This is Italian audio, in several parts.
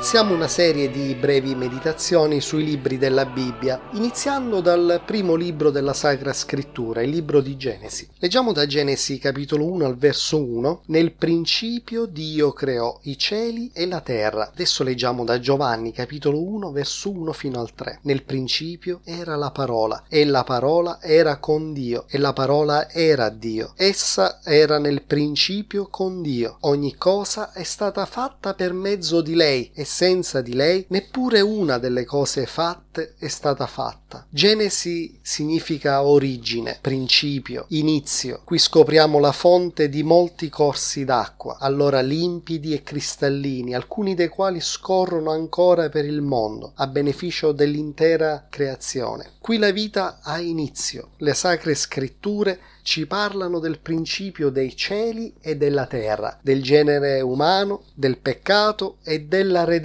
Iniziamo una serie di brevi meditazioni sui libri della Bibbia, iniziando dal primo libro della Sacra Scrittura, il libro di Genesi. Leggiamo da Genesi capitolo 1 al verso 1, nel principio Dio creò i cieli e la terra. Adesso leggiamo da Giovanni capitolo 1 verso 1 fino al 3. Nel principio era la parola e la parola era con Dio e la parola era Dio. Essa era nel principio con Dio. Ogni cosa è stata fatta per mezzo di lei e senza di lei neppure una delle cose fatte è stata fatta. Genesi significa origine, principio, inizio. Qui scopriamo la fonte di molti corsi d'acqua, allora limpidi e cristallini, alcuni dei quali scorrono ancora per il mondo, a beneficio dell'intera creazione. Qui la vita ha inizio. Le sacre scritture ci parlano del principio dei cieli e della terra, del genere umano, del peccato e della redenzione,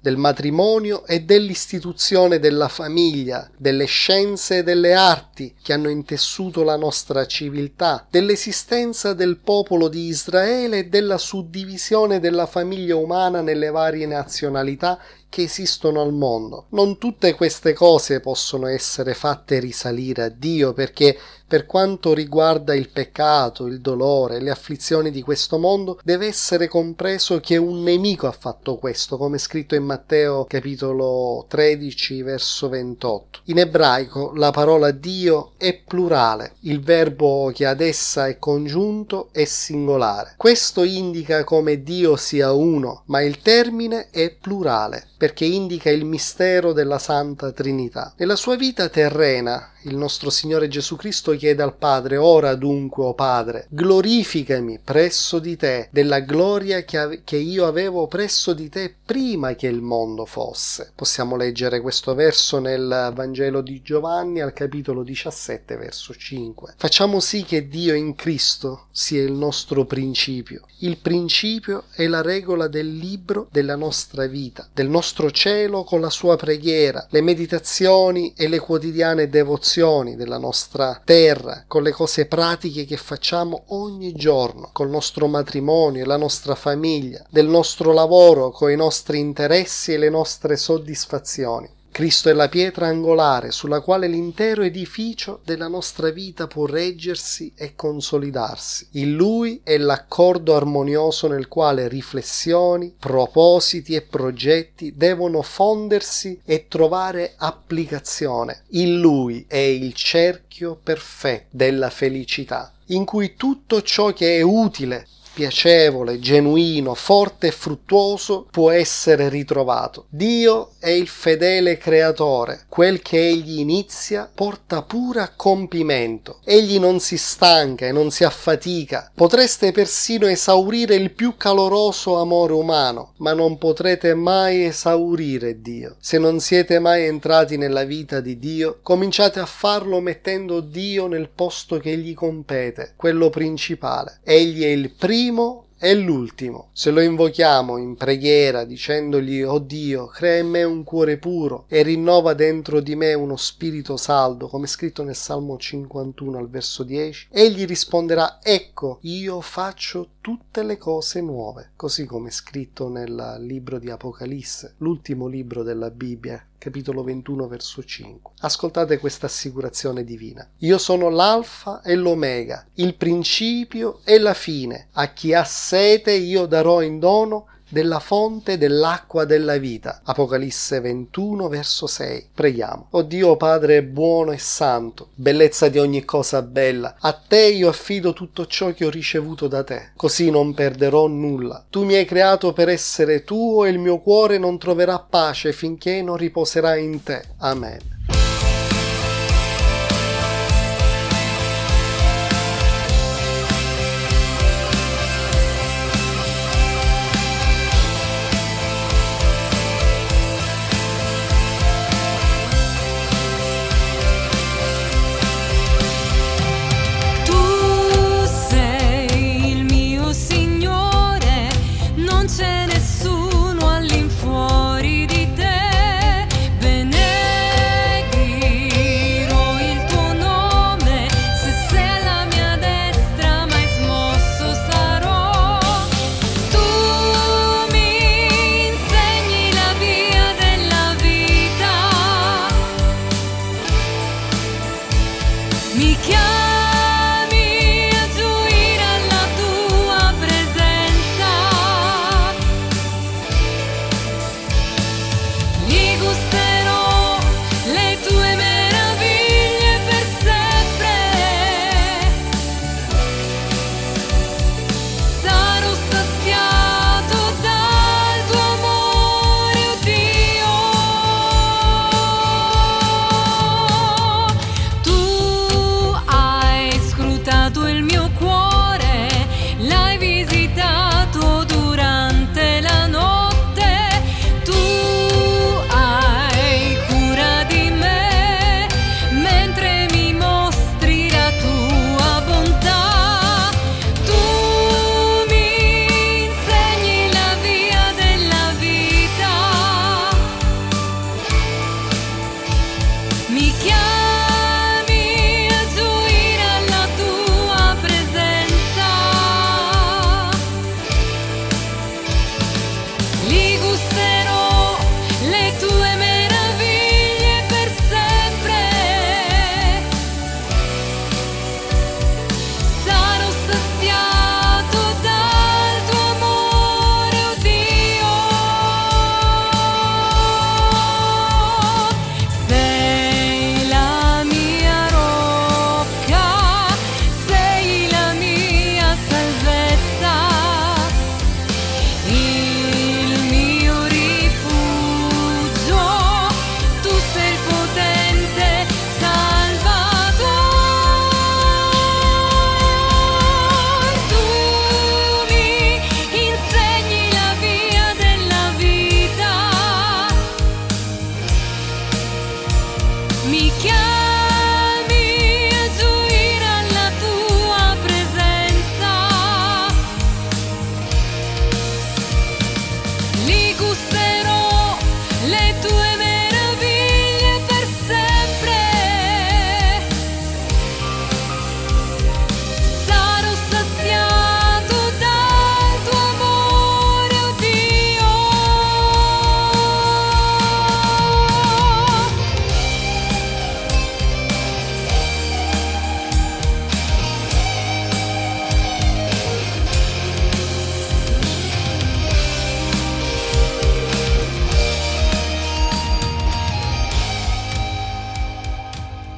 del matrimonio e dell'istituzione della famiglia, delle scienze e delle arti che hanno intessuto la nostra civiltà, dell'esistenza del popolo di Israele e della suddivisione della famiglia umana nelle varie nazionalità che esistono al mondo. Non tutte queste cose possono essere fatte risalire a Dio perché per quanto riguarda il peccato, il dolore, le afflizioni di questo mondo, deve essere compreso che un nemico ha fatto questo, come scritto in Matteo capitolo 13 verso 28. In ebraico la parola Dio è plurale, il verbo che ad essa è congiunto è singolare. Questo indica come Dio sia uno, ma il termine è plurale perché indica il mistero della Santa Trinità. Nella sua vita terrena, il nostro Signore Gesù Cristo chiede al Padre, ora dunque, o oh Padre, glorificami presso di te della gloria che, ave- che io avevo presso di te prima che il mondo fosse. Possiamo leggere questo verso nel Vangelo di Giovanni al capitolo 17, verso 5. Facciamo sì che Dio in Cristo sia il nostro principio. Il principio è la regola del libro della nostra vita, del nostro cielo con la sua preghiera, le meditazioni e le quotidiane devozioni della nostra terra, con le cose pratiche che facciamo ogni giorno, col nostro matrimonio e la nostra famiglia, del nostro lavoro, con i nostri interessi e le nostre soddisfazioni. Cristo è la pietra angolare sulla quale l'intero edificio della nostra vita può reggersi e consolidarsi. In Lui è l'accordo armonioso nel quale riflessioni, propositi e progetti devono fondersi e trovare applicazione. In Lui è il cerchio perfetto della felicità, in cui tutto ciò che è utile piacevole, genuino, forte e fruttuoso può essere ritrovato. Dio è il fedele creatore, quel che egli inizia porta pure a compimento. Egli non si stanca e non si affatica. Potreste persino esaurire il più caloroso amore umano, ma non potrete mai esaurire Dio. Se non siete mai entrati nella vita di Dio, cominciate a farlo mettendo Dio nel posto che gli compete, quello principale. Egli è il primo primo e l'ultimo. Se lo invochiamo in preghiera dicendogli Oh Dio, crea in me un cuore puro e rinnova dentro di me uno spirito saldo, come scritto nel Salmo 51 al verso 10, egli risponderà Ecco, io faccio tutte le cose nuove, così come scritto nel libro di Apocalisse, l'ultimo libro della Bibbia, capitolo 21 verso 5. Ascoltate questa assicurazione divina. Io sono l'alfa e l'omega, il principio e la fine. A chi ha sete io darò in dono della fonte dell'acqua della vita. Apocalisse 21 verso 6. Preghiamo. O Dio Padre buono e santo, bellezza di ogni cosa bella, a te io affido tutto ciò che ho ricevuto da te, così non perderò nulla. Tu mi hai creato per essere tuo e il mio cuore non troverà pace finché non riposerà in te. Amen.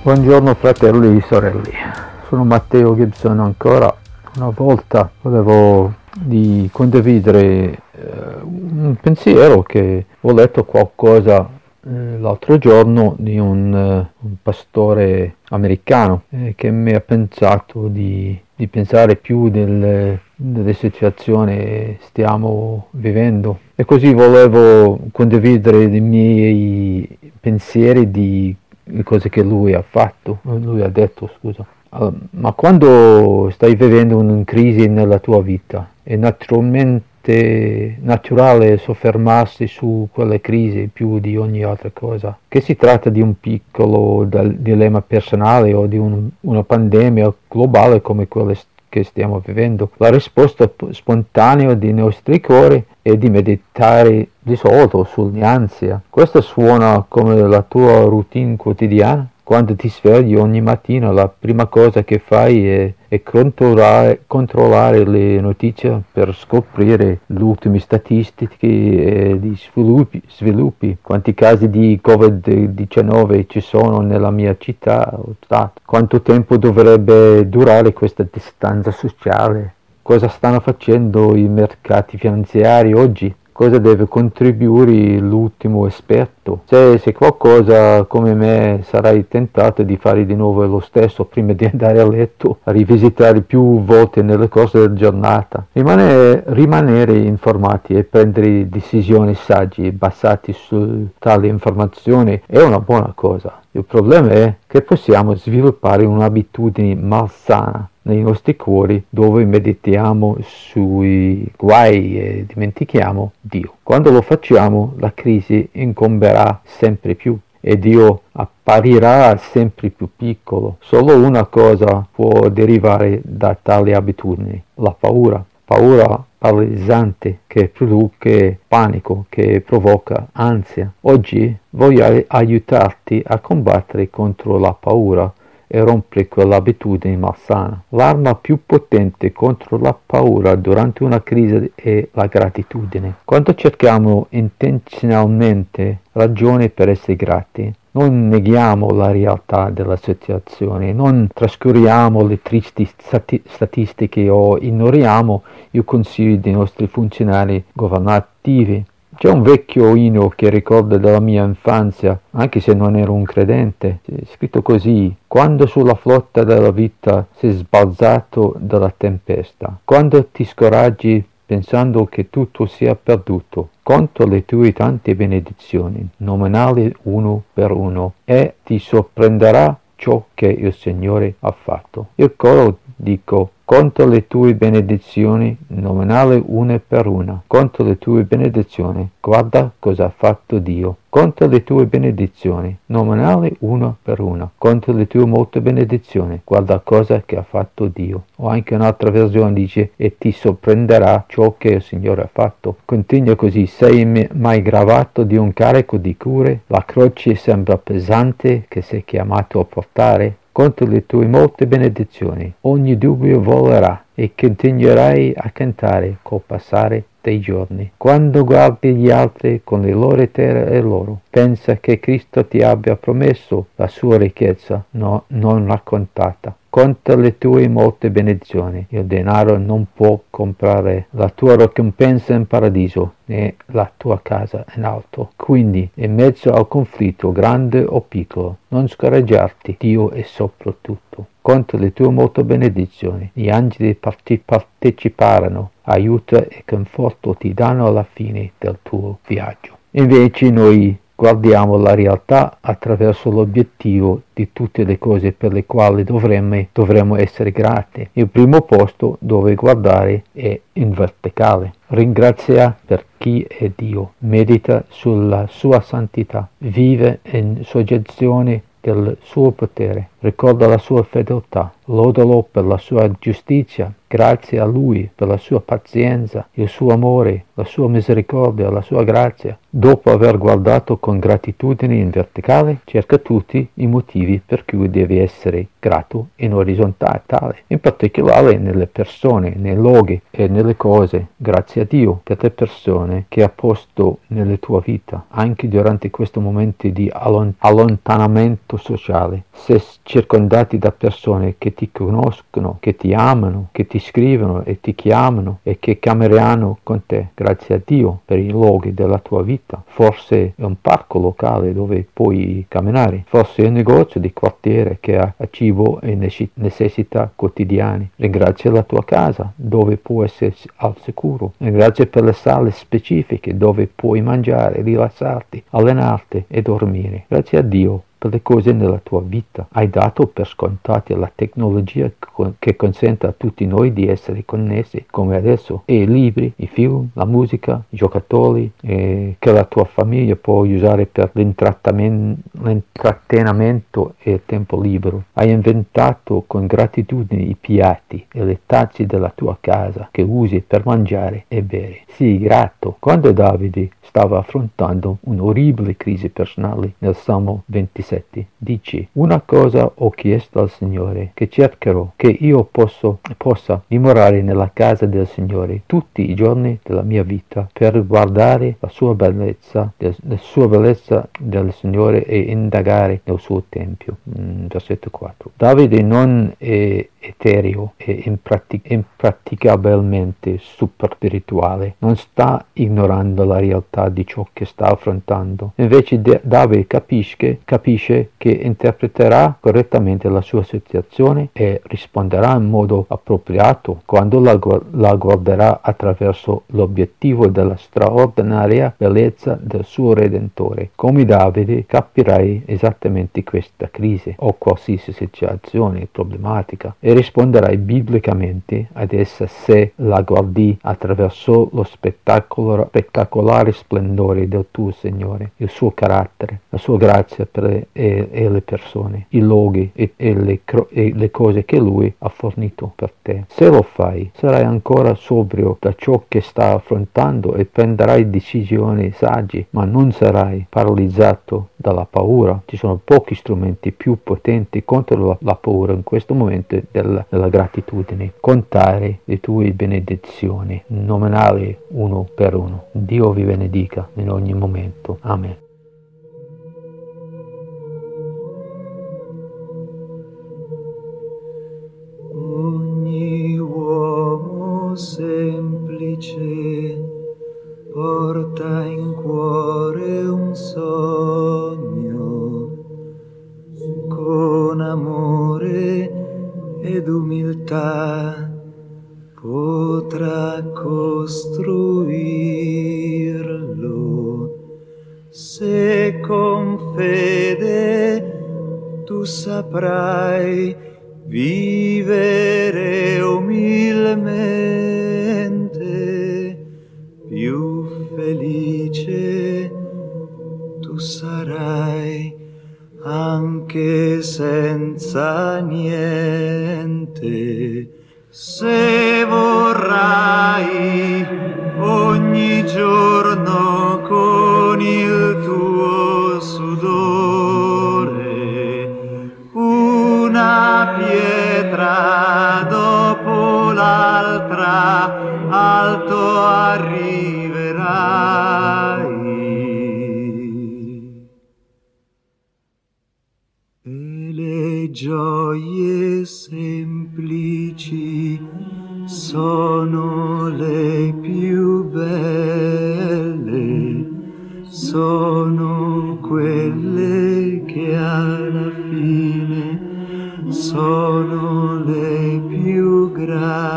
Buongiorno fratelli e sorelle, sono Matteo Gibson ancora. Una volta volevo di condividere eh, un pensiero che ho letto qualcosa eh, l'altro giorno di un, eh, un pastore americano eh, che mi ha pensato di, di pensare più del, delle situazioni che stiamo vivendo e così volevo condividere i miei pensieri di cose che lui ha fatto, lui ha detto, scusa. Ma quando stai vivendo una crisi nella tua vita, è naturalmente naturale soffermarsi su quelle crisi più di ogni altra cosa. Che si tratta di un piccolo dilemma personale o di un, una pandemia globale come quella che stiamo vivendo, la risposta spontanea dei nostri cuori è di meditare di solito sull'ansia. Questo suona come la tua routine quotidiana? Quando ti svegli ogni mattina la prima cosa che fai è, è controllare, controllare, le notizie per scoprire le ultime statistiche e gli sviluppi, sviluppi, quanti casi di Covid-19 ci sono nella mia città, quanto tempo dovrebbe durare questa distanza sociale, cosa stanno facendo i mercati finanziari oggi cosa deve contribuire l'ultimo esperto. Se, se qualcosa come me sarai tentato di fare di nuovo lo stesso prima di andare a letto, a rivisitare più volte nel corso della giornata, Rimane, rimanere informati e prendere decisioni sagge basate su tale informazione è una buona cosa. Il problema è che possiamo sviluppare un'abitudine malsana nei nostri cuori dove meditiamo sui guai e dimentichiamo Dio. Quando lo facciamo la crisi incomberà sempre più e Dio apparirà sempre più piccolo. Solo una cosa può derivare da tali abitudini, la paura. Paura paralizzante che produce panico, che provoca ansia. Oggi voglio aiutarti a combattere contro la paura e rompere quell'abitudine malsana. L'arma più potente contro la paura durante una crisi è la gratitudine. Quando cerchiamo intenzionalmente ragioni per essere grati, non neghiamo la realtà della situazione, non trascuriamo le tristi stati- statistiche o ignoriamo i consigli dei nostri funzionari governativi. C'è un vecchio inno che ricorda della mia infanzia, anche se non ero un credente, scritto così, quando sulla flotta della vita sei sbalzato dalla tempesta, quando ti scoraggi pensando che tutto sia perduto, conto le tue tante benedizioni, nominali uno per uno, e ti sorprenderà ciò che il Signore ha fatto. Il coro dico, Conto le tue benedizioni, nominale una per una. Conto le tue benedizioni, guarda cosa ha fatto Dio. Conto le tue benedizioni, nominale una per una. Conto le tue molte benedizioni, guarda cosa che ha fatto Dio. O anche un'altra versione dice, e ti sorprenderà ciò che il Signore ha fatto. Continua così, sei mai gravato di un carico di cure? La croce sembra pesante che sei chiamato a portare? Contro le tue molte benedizioni. Ogni dubbio volerà e continuerai a cantare col passare dei giorni. Quando guardi gli altri con le loro terre e loro, pensa che Cristo ti abbia promesso la sua ricchezza no, non raccontata conta le tue molte benedizioni. Il denaro non può comprare la tua ricompensa in paradiso né la tua casa in alto. Quindi, in mezzo al conflitto, grande o piccolo, non scoraggiarti, Dio è sopra tutto. Conta le tue molte benedizioni. Gli angeli parte- parteciparono, aiuto e conforto ti danno alla fine del tuo viaggio. Invece noi guardiamo la realtà attraverso l'obiettivo di tutte le cose per le quali dovremmo, dovremmo essere grati. Il primo posto dove guardare è in verticale. Ringrazia per chi è Dio, medita sulla sua santità, vive in soggezione del suo potere, ricorda la sua fedeltà, lodalo per la sua giustizia, grazie a Lui per la sua pazienza, il suo amore, la sua misericordia, la sua grazia. Dopo aver guardato con gratitudine in verticale, cerca tutti i motivi per cui devi essere grato in orizzontale, in particolare nelle persone, nei luoghi e nelle cose. Grazie a Dio per le persone che ha posto nella tua vita, anche durante questo momento di allontanamento sociale. Se circondati da persone che ti conoscono, che ti amano, che ti scrivono e ti chiamano e che cammeranno con te. Grazie a Dio per i luoghi della tua vita. Forse è un parco locale dove puoi camminare, forse è un negozio di quartiere che ha cibo e necessità quotidiane. Ringrazia la tua casa dove puoi essere al sicuro. Ringrazia per le sale specifiche dove puoi mangiare, rilassarti, allenarti e dormire. Grazie a Dio per le cose nella tua vita. Hai dato per scontate la tecnologia che consente a tutti noi di essere connessi come adesso e i libri, i film, la musica, i giocatori che la tua famiglia può usare per l'intrattenimento e il tempo libero. Hai inventato con gratitudine i piatti e le tazze della tua casa che usi per mangiare e bere. Sii grato. Quando Davide stava affrontando un'orribile crisi personale nel Salmo 27 versetti, dici, una cosa ho chiesto al Signore, che cercherò, che io posso, possa dimorare nella casa del Signore tutti i giorni della mia vita, per guardare la sua bellezza, la sua bellezza del Signore e indagare nel suo tempio. Mm, versetto 4. Davide non è etereo e impratic- impraticabilmente super spirituale, non sta ignorando la realtà di ciò che sta affrontando. Invece Davide capisce, capisce che interpreterà correttamente la sua situazione e risponderà in modo appropriato quando la, la guarderà attraverso l'obiettivo della straordinaria bellezza del suo Redentore. Come Davide capirai esattamente questa crisi o qualsiasi situazione problematica e risponderai biblicamente ad essa se la guardi attraverso lo spettacolare splendore del tuo Signore, il suo carattere, la sua grazia per e, e le persone, i luoghi e, e, le, e le cose che Lui ha fornito per te. Se lo fai, sarai ancora sobrio da ciò che sta affrontando e prenderai decisioni saggi, ma non sarai paralizzato dalla paura. Ci sono pochi strumenti più potenti contro la, la paura in questo momento della, della gratitudine. Contare le tue benedizioni, nominali uno per uno. Dio vi benedica in ogni momento. Amen. Anche senza niente. Se vorrai ogni giorno con il tuo sudore una pietra dopo l'altra alto arriverai. Gioie semplici sono le più belle, sono quelle che alla fine sono le più grandi.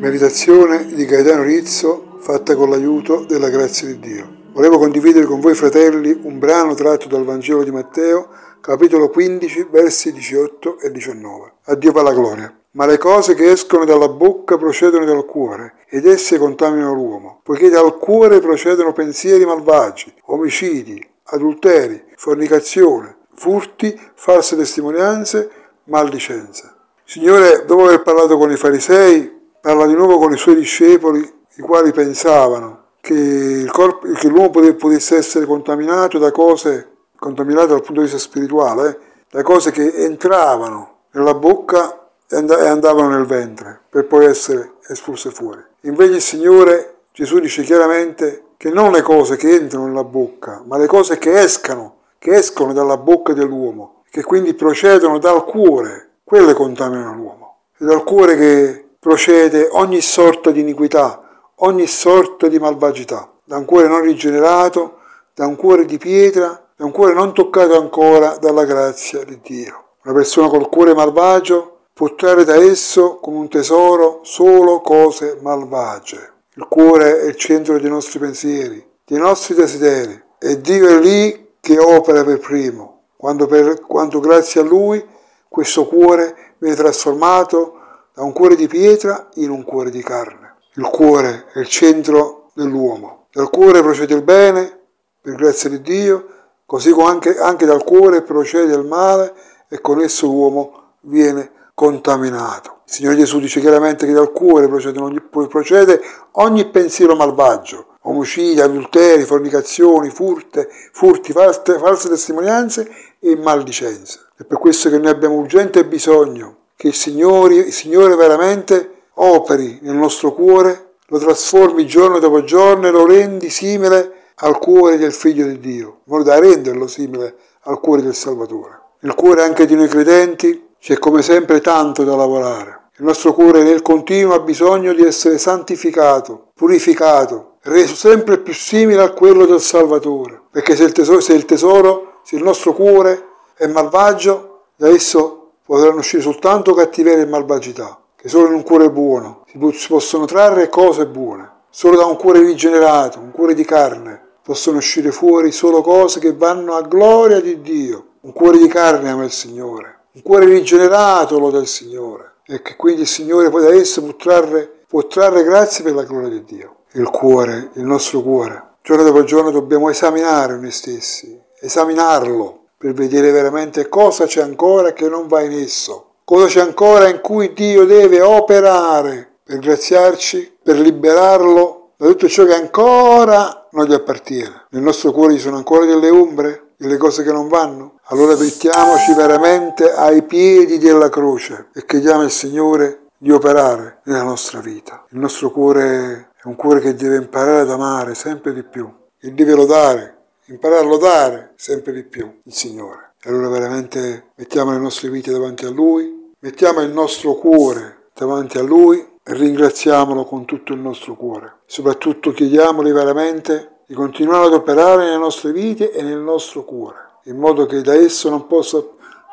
Meditazione di Gaetano Rizzo fatta con l'aiuto della grazia di Dio. Volevo condividere con voi fratelli un brano tratto dal Vangelo di Matteo, capitolo 15, versi 18 e 19. A Dio va la gloria. Ma le cose che escono dalla bocca procedono dal cuore, ed esse contaminano l'uomo, poiché dal cuore procedono pensieri malvagi, omicidi, adulteri, fornicazione, furti, false testimonianze, maldicenza. Signore, dopo aver parlato con i farisei, parla di nuovo con i suoi discepoli, i quali pensavano che, corpo, che l'uomo potesse essere contaminato da cose, contaminate dal punto di vista spirituale, da cose che entravano nella bocca e andavano nel ventre per poi essere espulse fuori. Invece il Signore Gesù dice chiaramente che non le cose che entrano nella bocca, ma le cose che escano, che escono dalla bocca dell'uomo, che quindi procedono dal cuore, quelle contaminano l'uomo. È dal cuore che procede ogni sorta di iniquità, ogni sorta di malvagità, da un cuore non rigenerato, da un cuore di pietra, da un cuore non toccato ancora dalla grazia di Dio. Una persona col cuore malvagio può trarre da esso come un tesoro solo cose malvagie. Il cuore è il centro dei nostri pensieri, dei nostri desideri, e Dio è lì che opera per primo, quando, per, quando grazie a Lui questo cuore viene trasformato da un cuore di pietra in un cuore di carne. Il cuore è il centro dell'uomo. Dal cuore procede il bene, per grazia di Dio, così come anche, anche dal cuore procede il male e con esso l'uomo viene contaminato. Il Signore Gesù dice chiaramente che dal cuore procede ogni, procede ogni pensiero malvagio, omicidi, adulteri, fornicazioni, furte, furti, false, false testimonianze e maldicenze. È per questo che noi abbiamo urgente bisogno che il Signore, il Signore veramente operi nel nostro cuore, lo trasformi giorno dopo giorno e lo rendi simile al cuore del Figlio di Dio, in modo da renderlo simile al cuore del Salvatore. Nel cuore anche di noi credenti c'è come sempre tanto da lavorare. Il nostro cuore nel continuo ha bisogno di essere santificato, purificato, reso sempre più simile a quello del Salvatore. Perché se il tesoro, se il, tesoro, se il nostro cuore è malvagio, da esso potranno uscire soltanto cattiveria e malvagità, che solo in un cuore buono si possono trarre cose buone. Solo da un cuore rigenerato, un cuore di carne, possono uscire fuori solo cose che vanno a gloria di Dio. Un cuore di carne ama il Signore, un cuore rigenerato lo del Signore e che quindi il Signore poi da esso può trarre, può trarre grazie per la gloria di Dio. Il cuore, il nostro cuore. Giorno dopo giorno dobbiamo esaminare noi stessi, esaminarlo per vedere veramente cosa c'è ancora che non va in esso, cosa c'è ancora in cui Dio deve operare per graziarci, per liberarlo da tutto ciò che ancora non gli appartiene. Nel nostro cuore ci sono ancora delle ombre, delle cose che non vanno, allora mettiamoci veramente ai piedi della croce e chiediamo al Signore di operare nella nostra vita. Il nostro cuore è un cuore che deve imparare ad amare sempre di più e deve lodare, imparare a lodare sempre di più il Signore. Allora veramente mettiamo le nostre vite davanti a Lui, mettiamo il nostro cuore davanti a Lui e ringraziamolo con tutto il nostro cuore. Soprattutto chiediamogli veramente di continuare ad operare nelle nostre vite e nel nostro cuore, in modo che da esso non, possa,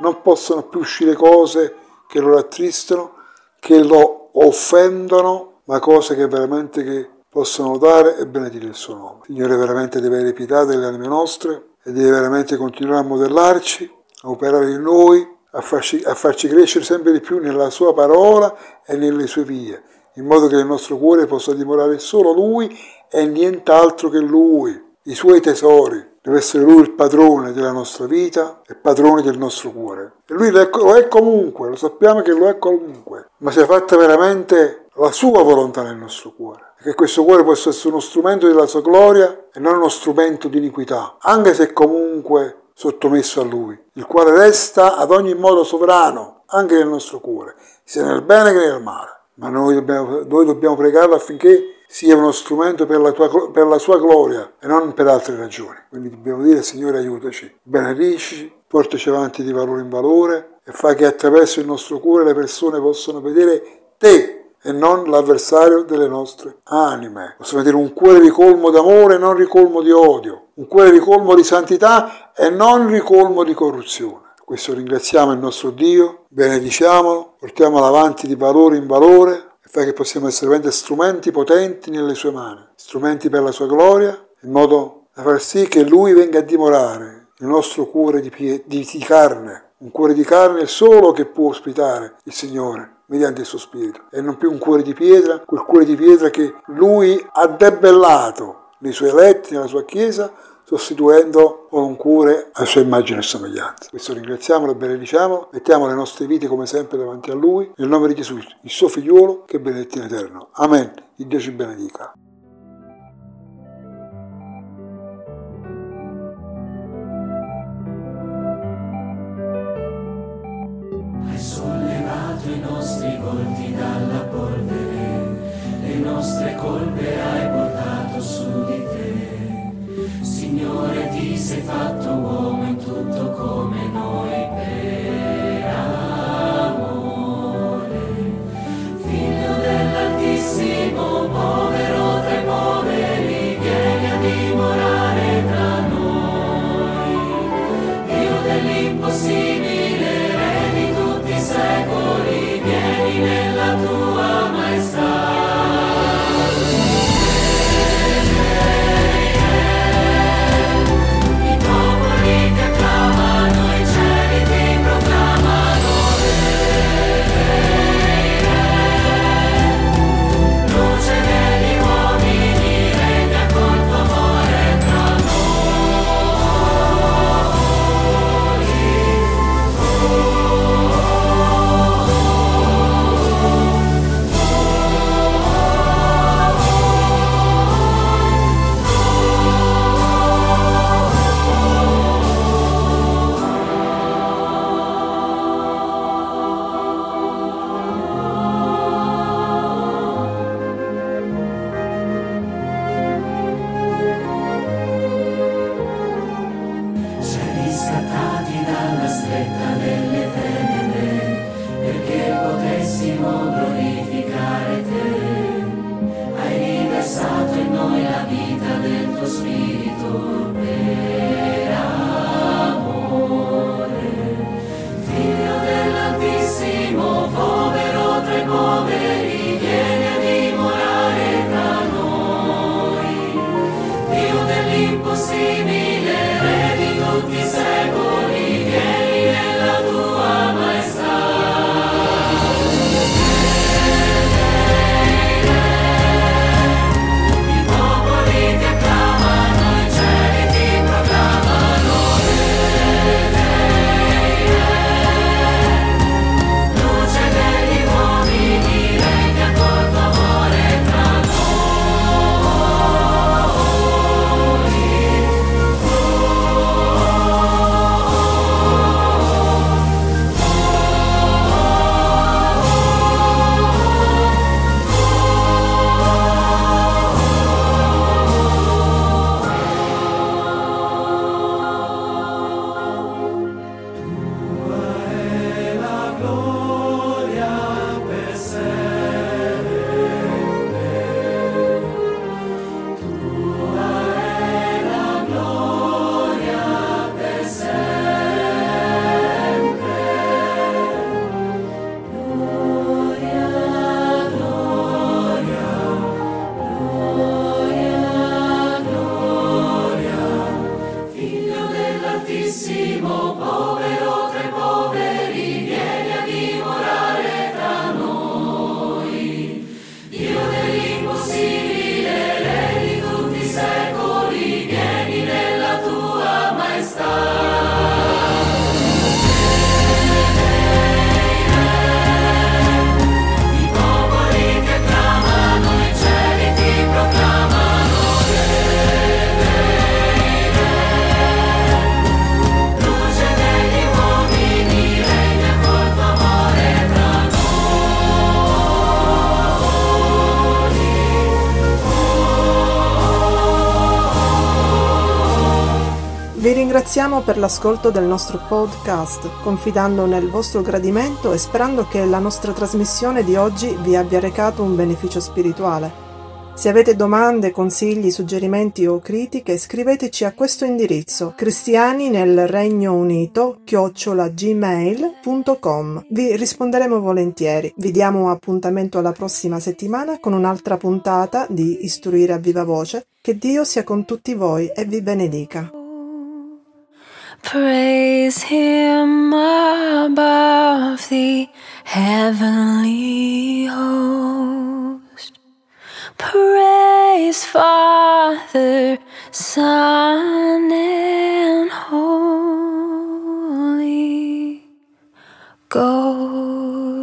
non possano più uscire cose che lo rattristano, che lo offendono, ma cose che veramente che possono dare e benedire il suo nome. Signore veramente deve avere pietà delle anime nostre e deve veramente continuare a modellarci, a operare in noi, a farci, a farci crescere sempre di più nella sua parola e nelle sue vie, in modo che nel nostro cuore possa dimorare solo Lui e nient'altro che Lui, i suoi tesori. Deve essere Lui il padrone della nostra vita e padrone del nostro cuore. E Lui lo è comunque, lo sappiamo che lo è comunque, ma sia fatta veramente la sua volontà nel nostro cuore. Che questo cuore possa essere uno strumento della sua gloria e non uno strumento di iniquità, anche se comunque sottomesso a Lui, il quale resta ad ogni modo sovrano, anche nel nostro cuore, sia nel bene che nel male. Ma noi dobbiamo, noi dobbiamo pregarlo affinché sia uno strumento per la, tua, per la, sua gloria e non per altre ragioni. Quindi dobbiamo dire Signore aiutaci, benedici, portaci avanti di valore in valore e fa che attraverso il nostro cuore le persone possano vedere te e non l'avversario delle nostre anime. Possiamo dire un cuore ricolmo d'amore e non ricolmo di odio, un cuore ricolmo di santità e non ricolmo di corruzione. questo ringraziamo il nostro Dio, benediciamolo, portiamolo avanti di valore in valore fa che possiamo essere veramente strumenti potenti nelle sue mani, strumenti per la sua gloria, in modo da far sì che Lui venga a dimorare nel nostro cuore di, pie- di carne, un cuore di carne solo che può ospitare il Signore mediante il suo spirito e non più un cuore di pietra, quel cuore di pietra che Lui ha debellato nei suoi eletti, nella sua Chiesa, sostituendo con un cuore a sua immagine e somiglianza. Questo ringraziamolo e benediciamo, mettiamo le nostre vite come sempre davanti a Lui, nel nome di Gesù, il suo figliuolo, che è benedetto in eterno. Amen. Il Dio ci benedica. Hai Vi ringraziamo per l'ascolto del nostro podcast, confidando nel vostro gradimento e sperando che la nostra trasmissione di oggi vi abbia recato un beneficio spirituale. Se avete domande, consigli, suggerimenti o critiche, scriveteci a questo indirizzo cristiani nel Regno Unito chiocciolagmail.com. Vi risponderemo volentieri. Vi diamo appuntamento alla prossima settimana con un'altra puntata di Istruire a viva voce. Che Dio sia con tutti voi e vi benedica. Praise him above the heavenly host. Praise Father, Son, and Holy Ghost.